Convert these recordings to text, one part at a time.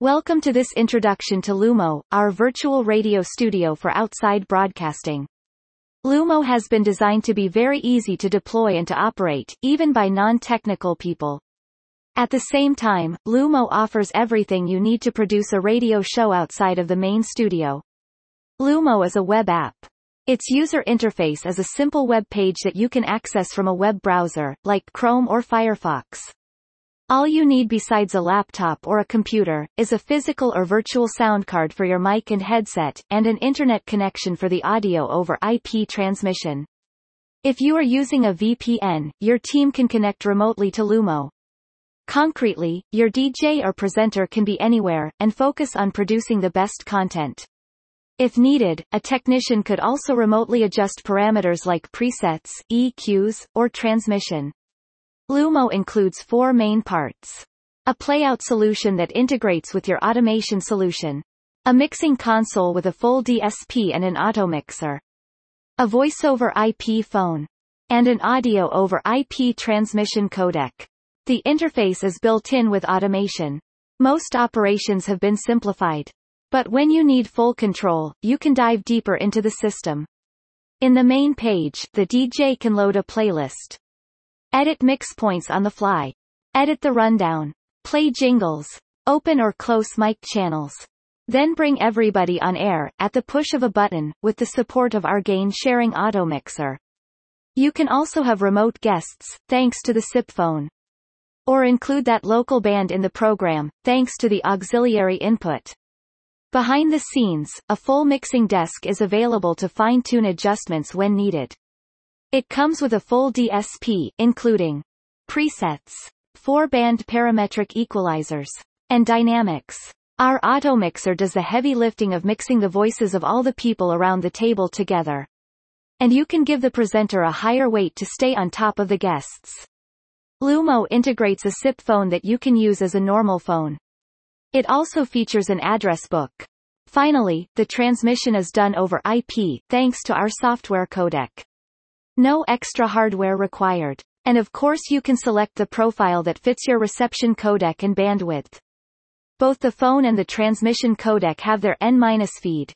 Welcome to this introduction to Lumo, our virtual radio studio for outside broadcasting. Lumo has been designed to be very easy to deploy and to operate, even by non-technical people. At the same time, Lumo offers everything you need to produce a radio show outside of the main studio. Lumo is a web app. Its user interface is a simple web page that you can access from a web browser, like Chrome or Firefox. All you need besides a laptop or a computer, is a physical or virtual sound card for your mic and headset, and an internet connection for the audio over IP transmission. If you are using a VPN, your team can connect remotely to Lumo. Concretely, your DJ or presenter can be anywhere, and focus on producing the best content. If needed, a technician could also remotely adjust parameters like presets, EQs, or transmission. Lumo includes four main parts. A playout solution that integrates with your automation solution. A mixing console with a full DSP and an auto mixer. A voice-over IP phone. And an audio over IP transmission codec. The interface is built in with automation. Most operations have been simplified. But when you need full control, you can dive deeper into the system. In the main page, the DJ can load a playlist. Edit mix points on the fly. Edit the rundown. Play jingles. Open or close mic channels. Then bring everybody on air, at the push of a button, with the support of our gain sharing auto mixer. You can also have remote guests, thanks to the SIP phone. Or include that local band in the program, thanks to the auxiliary input. Behind the scenes, a full mixing desk is available to fine-tune adjustments when needed. It comes with a full DSP, including presets, four-band parametric equalizers, and dynamics. Our auto mixer does the heavy lifting of mixing the voices of all the people around the table together. And you can give the presenter a higher weight to stay on top of the guests. Lumo integrates a SIP phone that you can use as a normal phone. It also features an address book. Finally, the transmission is done over IP, thanks to our software codec. No extra hardware required. And of course you can select the profile that fits your reception codec and bandwidth. Both the phone and the transmission codec have their N- feed.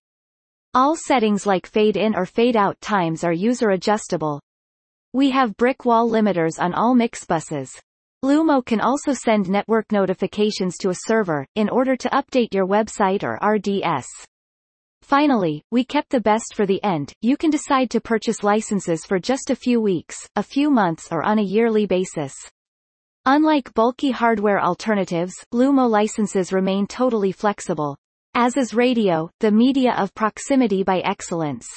All settings like fade in or fade out times are user adjustable. We have brick wall limiters on all mix buses. Lumo can also send network notifications to a server, in order to update your website or RDS. Finally, we kept the best for the end, you can decide to purchase licenses for just a few weeks, a few months or on a yearly basis. Unlike bulky hardware alternatives, Lumo licenses remain totally flexible. As is radio, the media of proximity by excellence.